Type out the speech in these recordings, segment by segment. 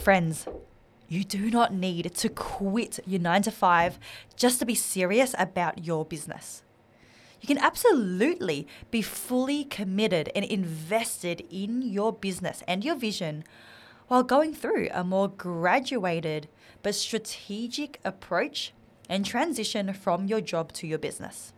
Friends, you do not need to quit your nine to five just to be serious about your business. You can absolutely be fully committed and invested in your business and your vision while going through a more graduated but strategic approach and transition from your job to your business.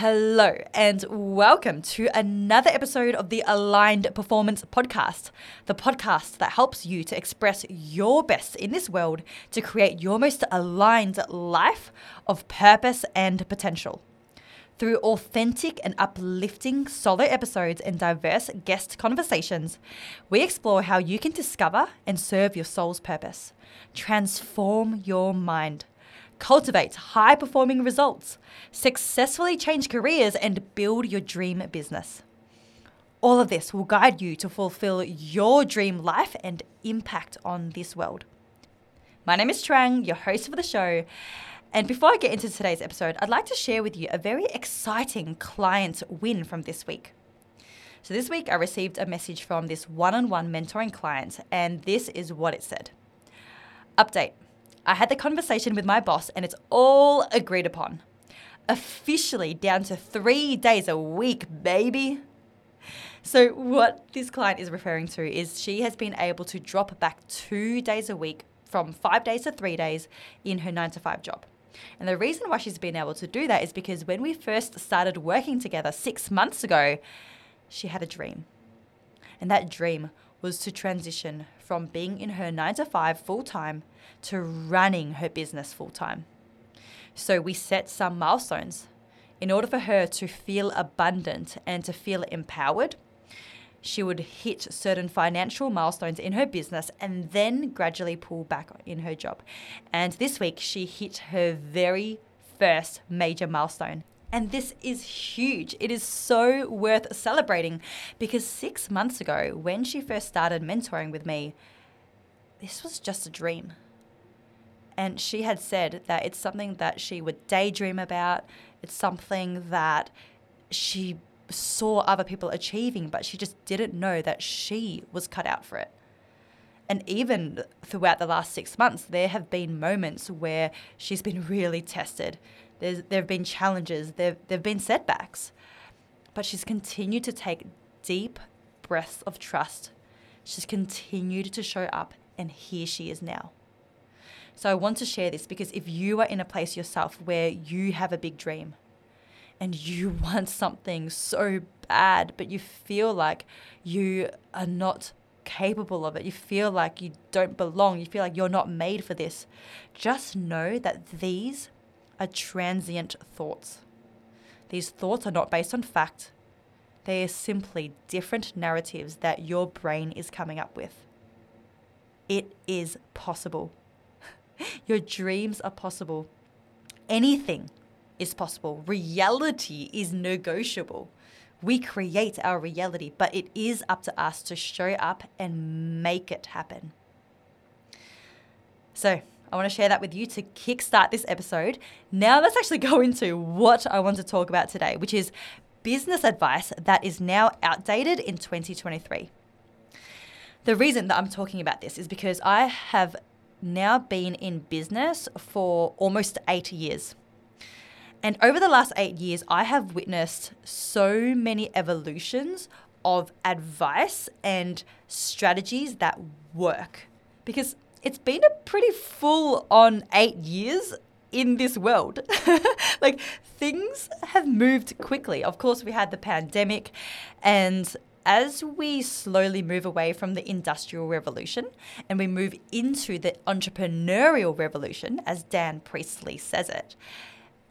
Hello, and welcome to another episode of the Aligned Performance Podcast, the podcast that helps you to express your best in this world to create your most aligned life of purpose and potential. Through authentic and uplifting solo episodes and diverse guest conversations, we explore how you can discover and serve your soul's purpose, transform your mind cultivate high performing results, successfully change careers, and build your dream business. All of this will guide you to fulfill your dream life and impact on this world. My name is Trang, your host for the show. And before I get into today's episode, I'd like to share with you a very exciting client win from this week. So, this week I received a message from this one on one mentoring client, and this is what it said Update I had the conversation with my boss and it's all agreed upon. Officially down to three days a week, baby. So, what this client is referring to is she has been able to drop back two days a week from five days to three days in her nine to five job. And the reason why she's been able to do that is because when we first started working together six months ago, she had a dream. And that dream was to transition from being in her nine to five full time to running her business full time. So we set some milestones. In order for her to feel abundant and to feel empowered, she would hit certain financial milestones in her business and then gradually pull back in her job. And this week, she hit her very first major milestone. And this is huge. It is so worth celebrating because six months ago, when she first started mentoring with me, this was just a dream. And she had said that it's something that she would daydream about. It's something that she saw other people achieving, but she just didn't know that she was cut out for it. And even throughout the last six months, there have been moments where she's been really tested. There's, there have been challenges, there, there have been setbacks. But she's continued to take deep breaths of trust. She's continued to show up, and here she is now. So I want to share this because if you are in a place yourself where you have a big dream and you want something so bad, but you feel like you are not capable of it, you feel like you don't belong, you feel like you're not made for this, just know that these are transient thoughts. These thoughts are not based on fact. They are simply different narratives that your brain is coming up with. It is possible. Your dreams are possible. Anything is possible. Reality is negotiable. We create our reality, but it is up to us to show up and make it happen. So, I want to share that with you to kickstart this episode. Now, let's actually go into what I want to talk about today, which is business advice that is now outdated in 2023. The reason that I'm talking about this is because I have now been in business for almost eight years. And over the last eight years, I have witnessed so many evolutions of advice and strategies that work because it's been a pretty full on eight years in this world. like things have moved quickly. Of course, we had the pandemic, and as we slowly move away from the industrial revolution and we move into the entrepreneurial revolution, as Dan Priestley says it,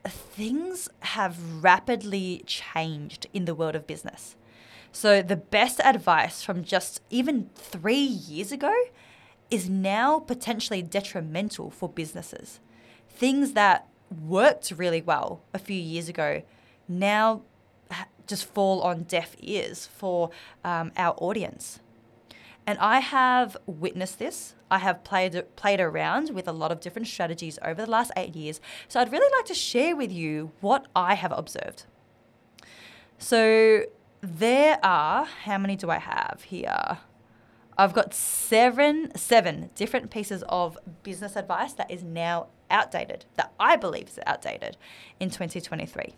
things have rapidly changed in the world of business. So, the best advice from just even three years ago is now potentially detrimental for businesses. Things that worked really well a few years ago now just fall on deaf ears for um, our audience. And I have witnessed this. I have played played around with a lot of different strategies over the last eight years. So I'd really like to share with you what I have observed. So there are how many do I have here? I've got seven, seven different pieces of business advice that is now outdated, that I believe is outdated in 2023.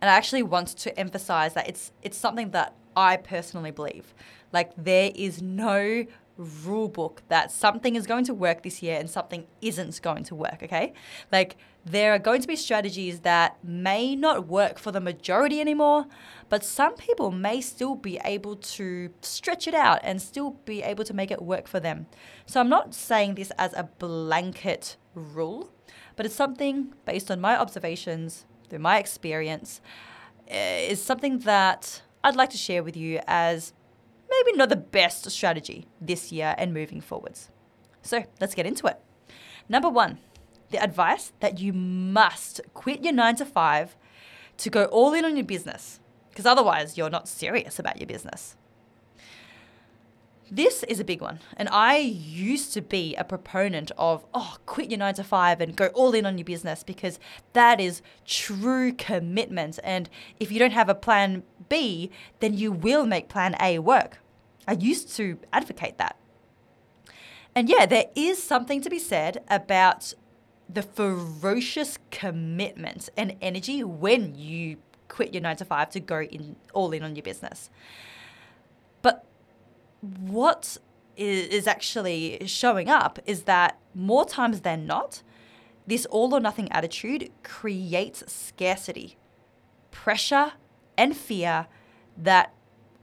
And I actually want to emphasize that it's it's something that I personally believe. Like there is no rule book that something is going to work this year and something isn't going to work, okay? Like there are going to be strategies that may not work for the majority anymore, but some people may still be able to stretch it out and still be able to make it work for them. So I'm not saying this as a blanket rule, but it's something based on my observations, through my experience, eh, is something that I'd like to share with you as maybe not the best strategy this year and moving forwards. So let's get into it. Number one, the advice that you must quit your nine to five to go all in on your business, because otherwise you're not serious about your business. This is a big one. And I used to be a proponent of, oh, quit your nine to five and go all in on your business because that is true commitment. And if you don't have a plan B, then you will make plan A work. I used to advocate that. And yeah, there is something to be said about the ferocious commitment and energy when you quit your nine to five to go in all in on your business. What is actually showing up is that more times than not, this all or nothing attitude creates scarcity, pressure, and fear that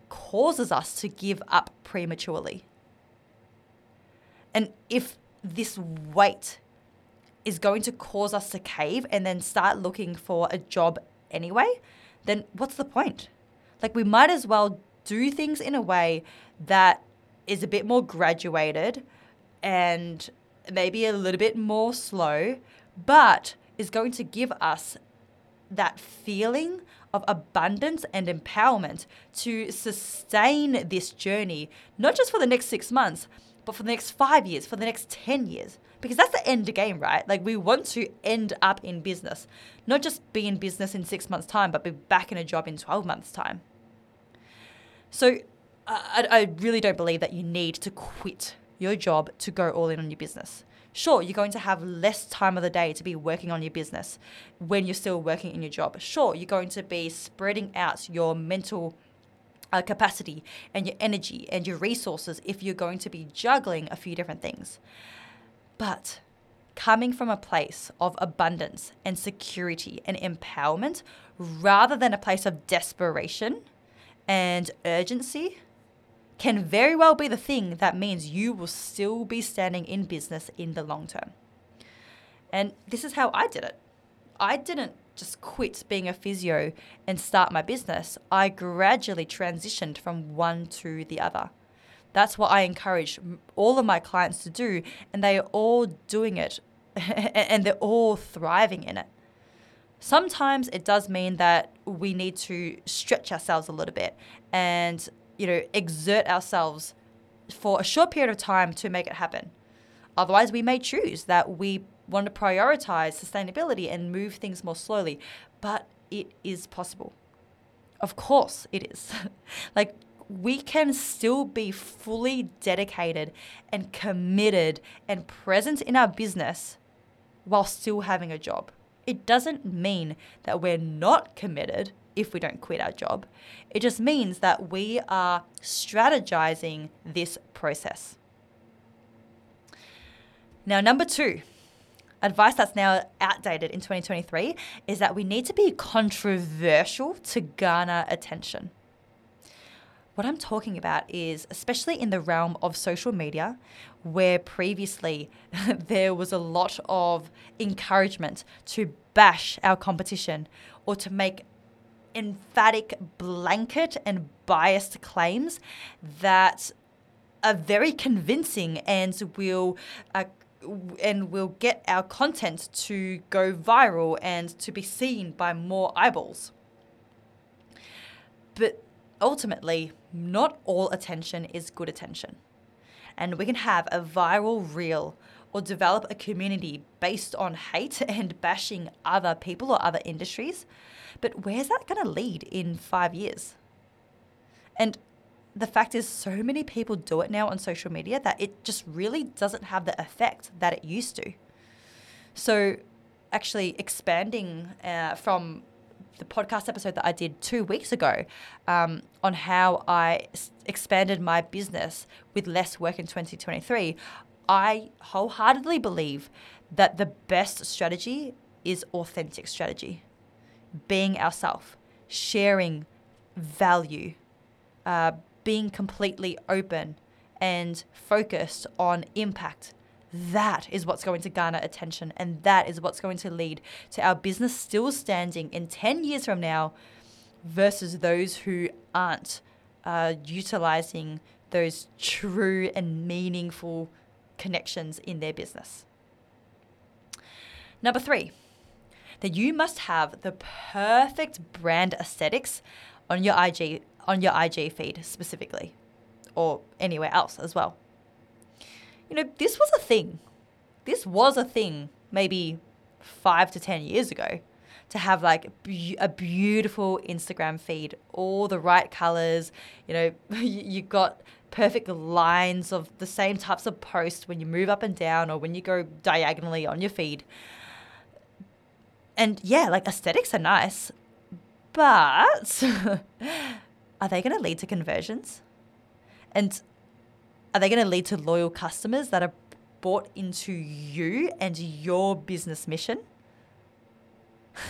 causes us to give up prematurely. And if this weight is going to cause us to cave and then start looking for a job anyway, then what's the point? Like, we might as well do things in a way that is a bit more graduated and maybe a little bit more slow, but is going to give us that feeling of abundance and empowerment to sustain this journey, not just for the next six months, but for the next five years, for the next 10 years. Because that's the end game, right? Like, we want to end up in business, not just be in business in six months' time, but be back in a job in 12 months' time. So, I, I really don't believe that you need to quit your job to go all in on your business. Sure, you're going to have less time of the day to be working on your business when you're still working in your job. Sure, you're going to be spreading out your mental uh, capacity and your energy and your resources if you're going to be juggling a few different things. But coming from a place of abundance and security and empowerment rather than a place of desperation and urgency can very well be the thing that means you will still be standing in business in the long term. And this is how I did it. I didn't just quit being a physio and start my business. I gradually transitioned from one to the other. That's what I encourage all of my clients to do, and they are all doing it and they're all thriving in it. Sometimes it does mean that we need to stretch ourselves a little bit and you know, exert ourselves for a short period of time to make it happen. Otherwise, we may choose that we want to prioritize sustainability and move things more slowly, but it is possible. Of course, it is. like, we can still be fully dedicated and committed and present in our business while still having a job. It doesn't mean that we're not committed if we don't quit our job. It just means that we are strategizing this process. Now, number two, advice that's now outdated in 2023 is that we need to be controversial to garner attention. What I'm talking about is, especially in the realm of social media, where previously there was a lot of encouragement to bash our competition or to make emphatic blanket and biased claims that are very convincing and will uh, and will get our content to go viral and to be seen by more eyeballs. But ultimately, not all attention is good attention. And we can have a viral reel or develop a community based on hate and bashing other people or other industries but where's that going to lead in five years? And the fact is, so many people do it now on social media that it just really doesn't have the effect that it used to. So, actually, expanding uh, from the podcast episode that I did two weeks ago um, on how I s- expanded my business with less work in 2023, I wholeheartedly believe that the best strategy is authentic strategy, being ourself, sharing value, uh, being completely open and focused on impact that is what's going to garner attention, and that is what's going to lead to our business still standing in 10 years from now versus those who aren't uh, utilizing those true and meaningful connections in their business. Number three, that you must have the perfect brand aesthetics on your IG on your IG feed specifically or anywhere else as well you know, this was a thing. This was a thing maybe five to 10 years ago to have like a beautiful Instagram feed, all the right colors. You know, you got perfect lines of the same types of posts when you move up and down or when you go diagonally on your feed. And yeah, like aesthetics are nice, but are they going to lead to conversions? And are they going to lead to loyal customers that are bought into you and your business mission?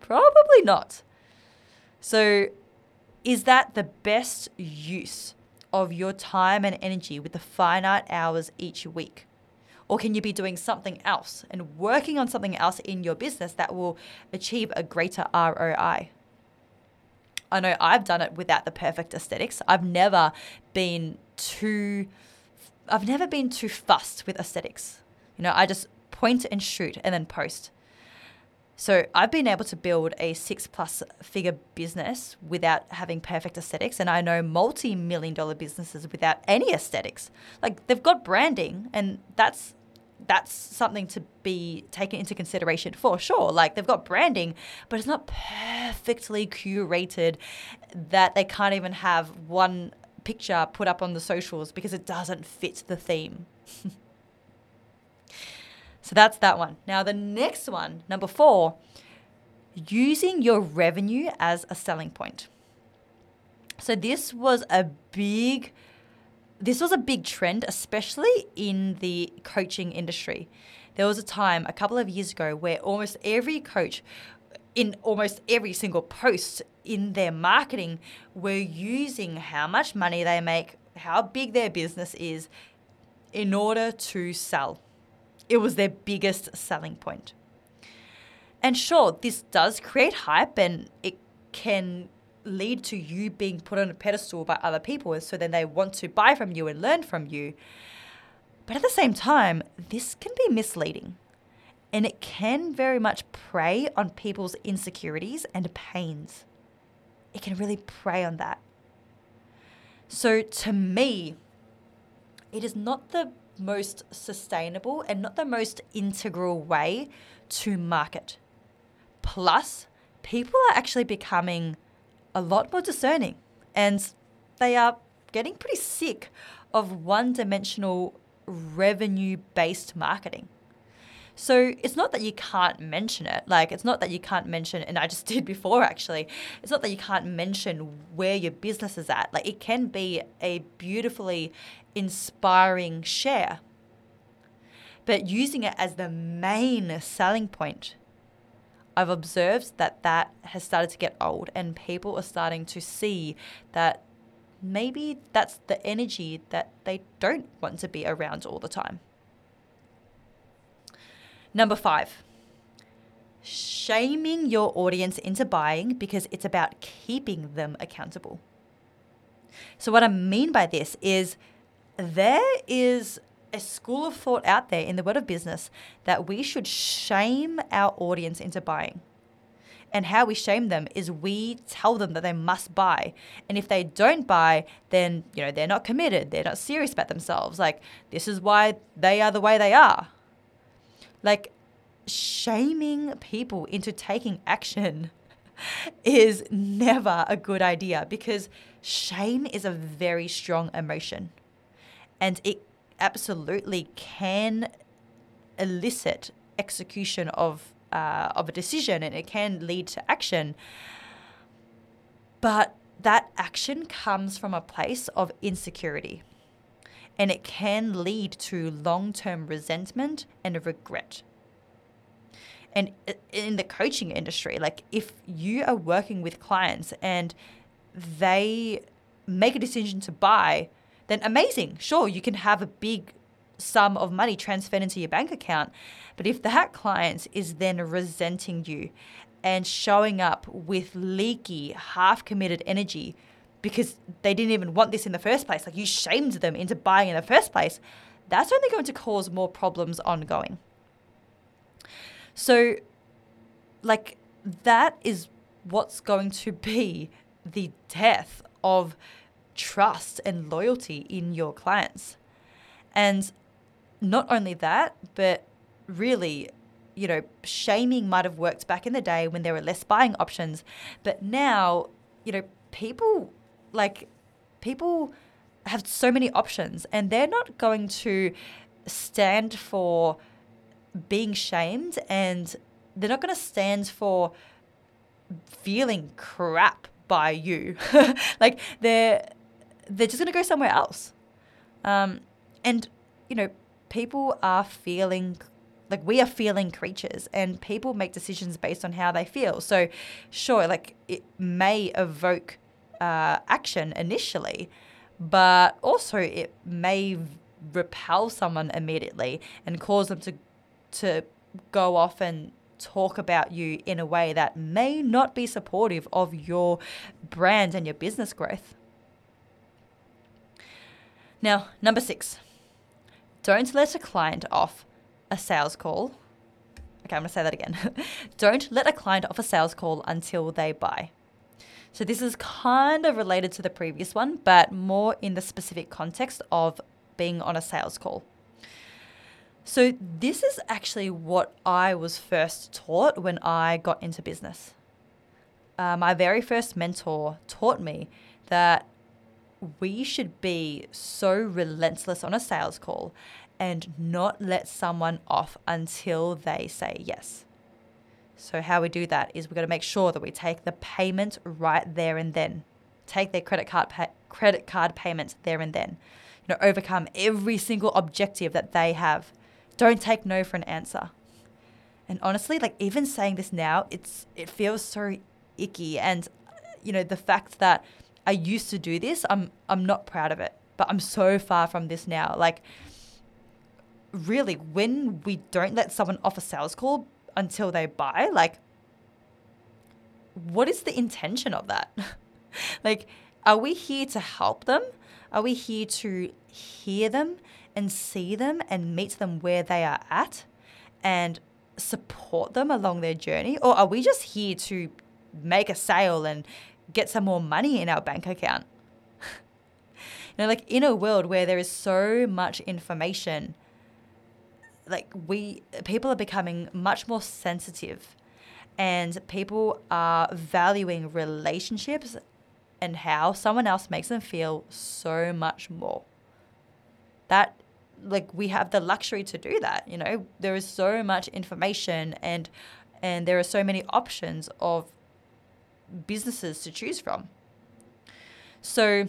Probably not. So, is that the best use of your time and energy with the finite hours each week? Or can you be doing something else and working on something else in your business that will achieve a greater ROI? I know I've done it without the perfect aesthetics. I've never been too I've never been too fussed with aesthetics. You know, I just point and shoot and then post. So I've been able to build a six plus figure business without having perfect aesthetics. And I know multi million dollar businesses without any aesthetics. Like they've got branding and that's that's something to be taken into consideration for sure. Like they've got branding, but it's not perfectly curated that they can't even have one picture put up on the socials because it doesn't fit the theme. so that's that one. Now, the next one, number four, using your revenue as a selling point. So this was a big this was a big trend especially in the coaching industry. There was a time a couple of years ago where almost every coach in almost every single post in their marketing were using how much money they make, how big their business is in order to sell. It was their biggest selling point. And sure, this does create hype and it can lead to you being put on a pedestal by other people. So then they want to buy from you and learn from you. But at the same time, this can be misleading and it can very much prey on people's insecurities and pains. It can really prey on that. So, to me, it is not the most sustainable and not the most integral way to market. Plus, people are actually becoming a lot more discerning and they are getting pretty sick of one dimensional revenue based marketing. So it's not that you can't mention it. Like, it's not that you can't mention, and I just did before actually, it's not that you can't mention where your business is at. Like, it can be a beautifully inspiring share. But using it as the main selling point, I've observed that that has started to get old, and people are starting to see that maybe that's the energy that they don't want to be around all the time. Number five, shaming your audience into buying because it's about keeping them accountable. So, what I mean by this is there is a school of thought out there in the world of business that we should shame our audience into buying. And how we shame them is we tell them that they must buy. And if they don't buy, then, you know, they're not committed. They're not serious about themselves. Like, this is why they are the way they are. Like, shaming people into taking action is never a good idea because shame is a very strong emotion and it absolutely can elicit execution of uh, of a decision and it can lead to action. But that action comes from a place of insecurity and it can lead to long-term resentment and regret. And in the coaching industry like if you are working with clients and they make a decision to buy then amazing. Sure you can have a big sum of money transferred into your bank account but if that client is then resenting you and showing up with leaky half committed energy because they didn't even want this in the first place like you shamed them into buying in the first place that's only going to cause more problems ongoing. So, like, that is what's going to be the death of trust and loyalty in your clients. And not only that, but really, you know, shaming might have worked back in the day when there were less buying options. But now, you know, people like, people have so many options and they're not going to stand for being shamed and they're not going to stand for feeling crap by you. like they're they're just going to go somewhere else. Um, and you know, people are feeling like we are feeling creatures and people make decisions based on how they feel. So sure, like it may evoke uh, action initially, but also it may repel someone immediately and cause them to to go off and talk about you in a way that may not be supportive of your brand and your business growth. Now, number six, don't let a client off a sales call. Okay, I'm to say that again. don't let a client off a sales call until they buy. So, this is kind of related to the previous one, but more in the specific context of being on a sales call. So, this is actually what I was first taught when I got into business. Uh, my very first mentor taught me that we should be so relentless on a sales call and not let someone off until they say yes. So, how we do that is we've got to make sure that we take the payment right there and then. Take their credit card pay- credit card payments there and then. You know, overcome every single objective that they have don't take no for an answer. And honestly, like even saying this now, it's it feels so icky. And you know, the fact that I used to do this, I'm I'm not proud of it. But I'm so far from this now. Like really, when we don't let someone off a sales call until they buy, like what is the intention of that? like, are we here to help them? Are we here to hear them and see them and meet them where they are at and support them along their journey? Or are we just here to make a sale and get some more money in our bank account? you know, like in a world where there is so much information, like we people are becoming much more sensitive and people are valuing relationships and how someone else makes them feel so much more. That like we have the luxury to do that you know there is so much information and and there are so many options of businesses to choose from so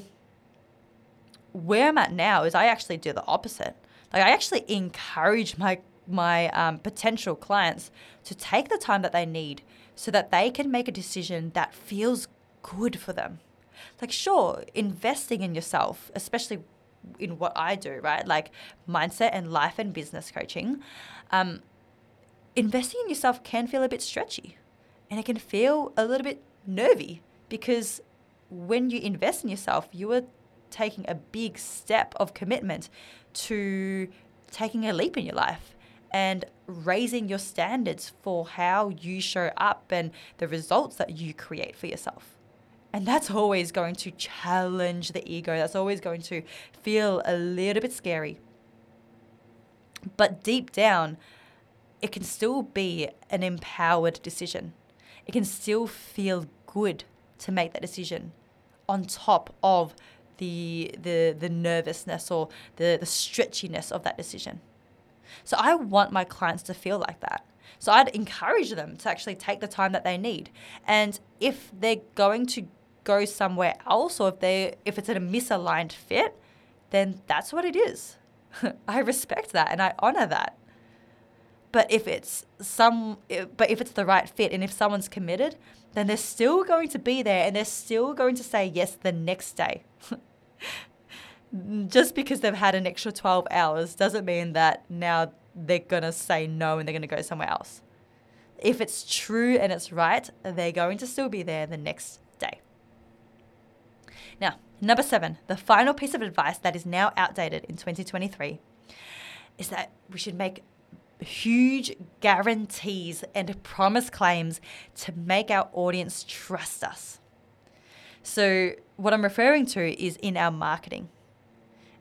where i'm at now is i actually do the opposite like i actually encourage my my um, potential clients to take the time that they need so that they can make a decision that feels good for them like sure investing in yourself especially in what I do, right? Like mindset and life and business coaching. Um, investing in yourself can feel a bit stretchy and it can feel a little bit nervy because when you invest in yourself, you are taking a big step of commitment to taking a leap in your life and raising your standards for how you show up and the results that you create for yourself. And that's always going to challenge the ego. That's always going to feel a little bit scary. But deep down, it can still be an empowered decision. It can still feel good to make that decision. on top of the the the nervousness or the the stretchiness of that decision. So I want my clients to feel like that. So I'd encourage them to actually take the time that they need. And if they're going to go somewhere else or if they if it's a misaligned fit, then that's what it is. I respect that and I honor that. But if it's some eh, but if it's the right fit and if someone's committed, then they're still going to be there and they're still going to say yes the next day. Just because they've had an extra 12 hours doesn't mean that now they're going to say no and they're going to go somewhere else. If it's true and it's right, they're going to still be there the next day. Now, number seven, the final piece of advice that is now outdated in 2023 is that we should make huge guarantees and promise claims to make our audience trust us. So, what I'm referring to is in our marketing.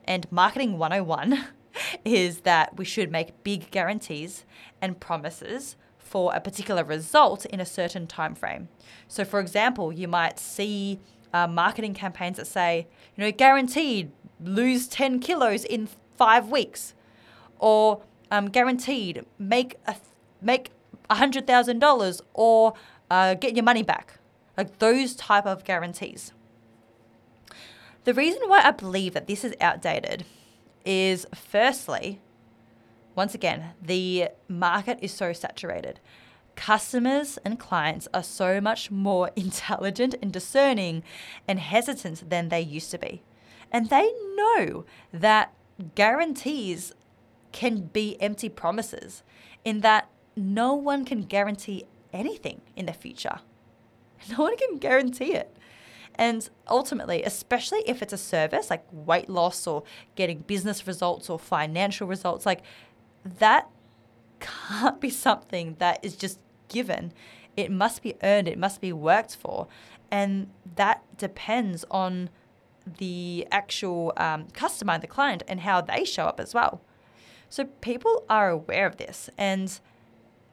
And marketing 101 is that we should make big guarantees and promises for a particular result in a certain time frame. So, for example, you might see uh, marketing campaigns that say, you know, guaranteed lose 10 kilos in five weeks, or um, guaranteed make a make hundred thousand dollars or uh, get your money back, like those type of guarantees. The reason why I believe that this is outdated is firstly, once again, the market is so saturated. Customers and clients are so much more intelligent and discerning and hesitant than they used to be. And they know that guarantees can be empty promises, in that no one can guarantee anything in the future. No one can guarantee it. And ultimately, especially if it's a service like weight loss or getting business results or financial results, like that can't be something that is just given. It must be earned, it must be worked for. And that depends on the actual um, customer, the client, and how they show up as well. So people are aware of this. And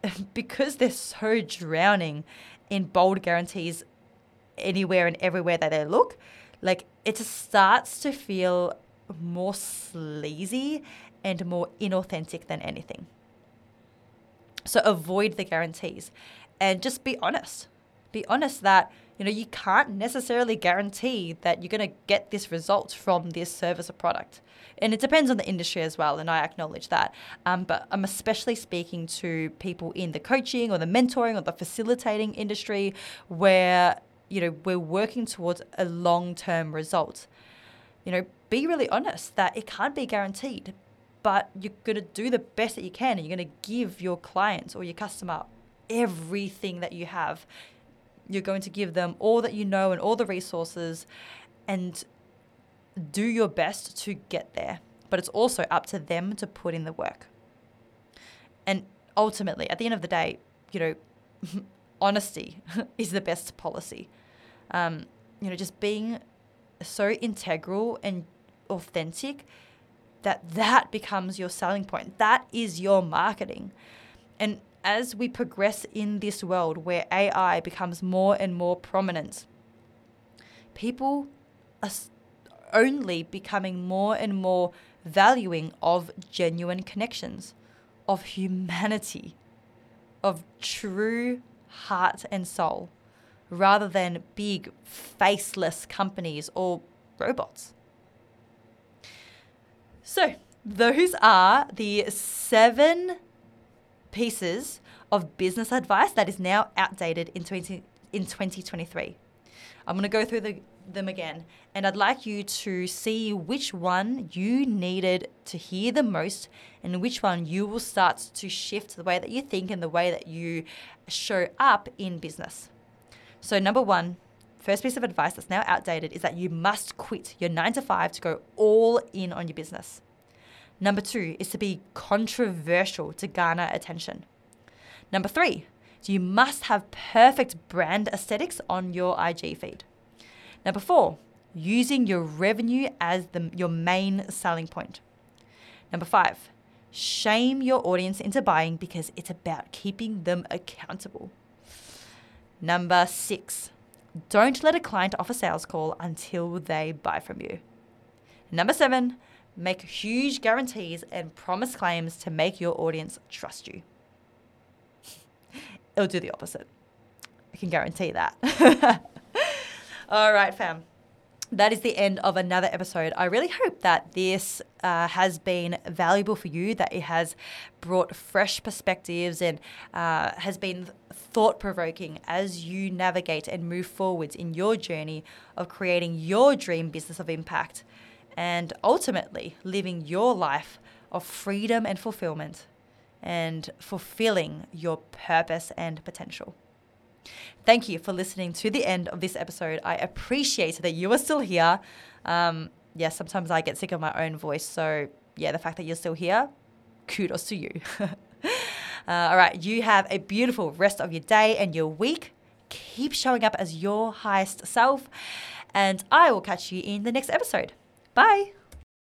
because they're so drowning in bold guarantees anywhere and everywhere that they look, like it just starts to feel more sleazy and more inauthentic than anything. So avoid the guarantees and just be honest. Be honest that you know you can't necessarily guarantee that you're going to get this result from this service or product and it depends on the industry as well and i acknowledge that um, but i'm especially speaking to people in the coaching or the mentoring or the facilitating industry where you know, we're working towards a long term result. You know, be really honest that it can't be guaranteed, but you're going to do the best that you can and you're going to give your clients or your customer everything that you have. You're going to give them all that you know and all the resources and do your best to get there. But it's also up to them to put in the work. And ultimately, at the end of the day, you know, honesty is the best policy um, you know, just being so integral and authentic that that becomes your selling point. That is your marketing. And as we progress in this world where AI becomes more and more prominent, people are only becoming more and more valuing of genuine connections, of humanity, of true heart and soul rather than big faceless companies or robots. So, those are the seven pieces of business advice that is now outdated in, 20, in 2023. I'm going to go through the, them again, and I'd like you to see which one you needed to hear the most and which one you will start to shift the way that you think and the way that you show up in business. So, number one, first piece of advice that's now outdated is that you must quit your nine to five to go all in on your business. Number two is to be controversial to garner attention. Number three, you must have perfect brand aesthetics on your IG feed. Number four, using your revenue as the, your main selling point. Number five, shame your audience into buying because it's about keeping them accountable. Number six, Don't let a client off a sales call until they buy from you. Number seven, make huge guarantees and promise claims to make your audience trust you. It'll do the opposite. I can guarantee that. All right, fam that is the end of another episode. I really hope that this uh, has been valuable for you, that it has brought fresh perspectives and uh, has been thought provoking as you navigate and move forwards in your journey of creating your dream business of impact and ultimately living your life of freedom and fulfillment and fulfilling your purpose and potential. Thank you for listening to the end of this episode. I appreciate that you are still here. Um, yeah, sometimes I get sick of my own voice. So, yeah, the fact that you're still here, kudos to you. uh, all right, you have a beautiful rest of your day and your week. Keep showing up as your highest self, and I will catch you in the next episode. Bye.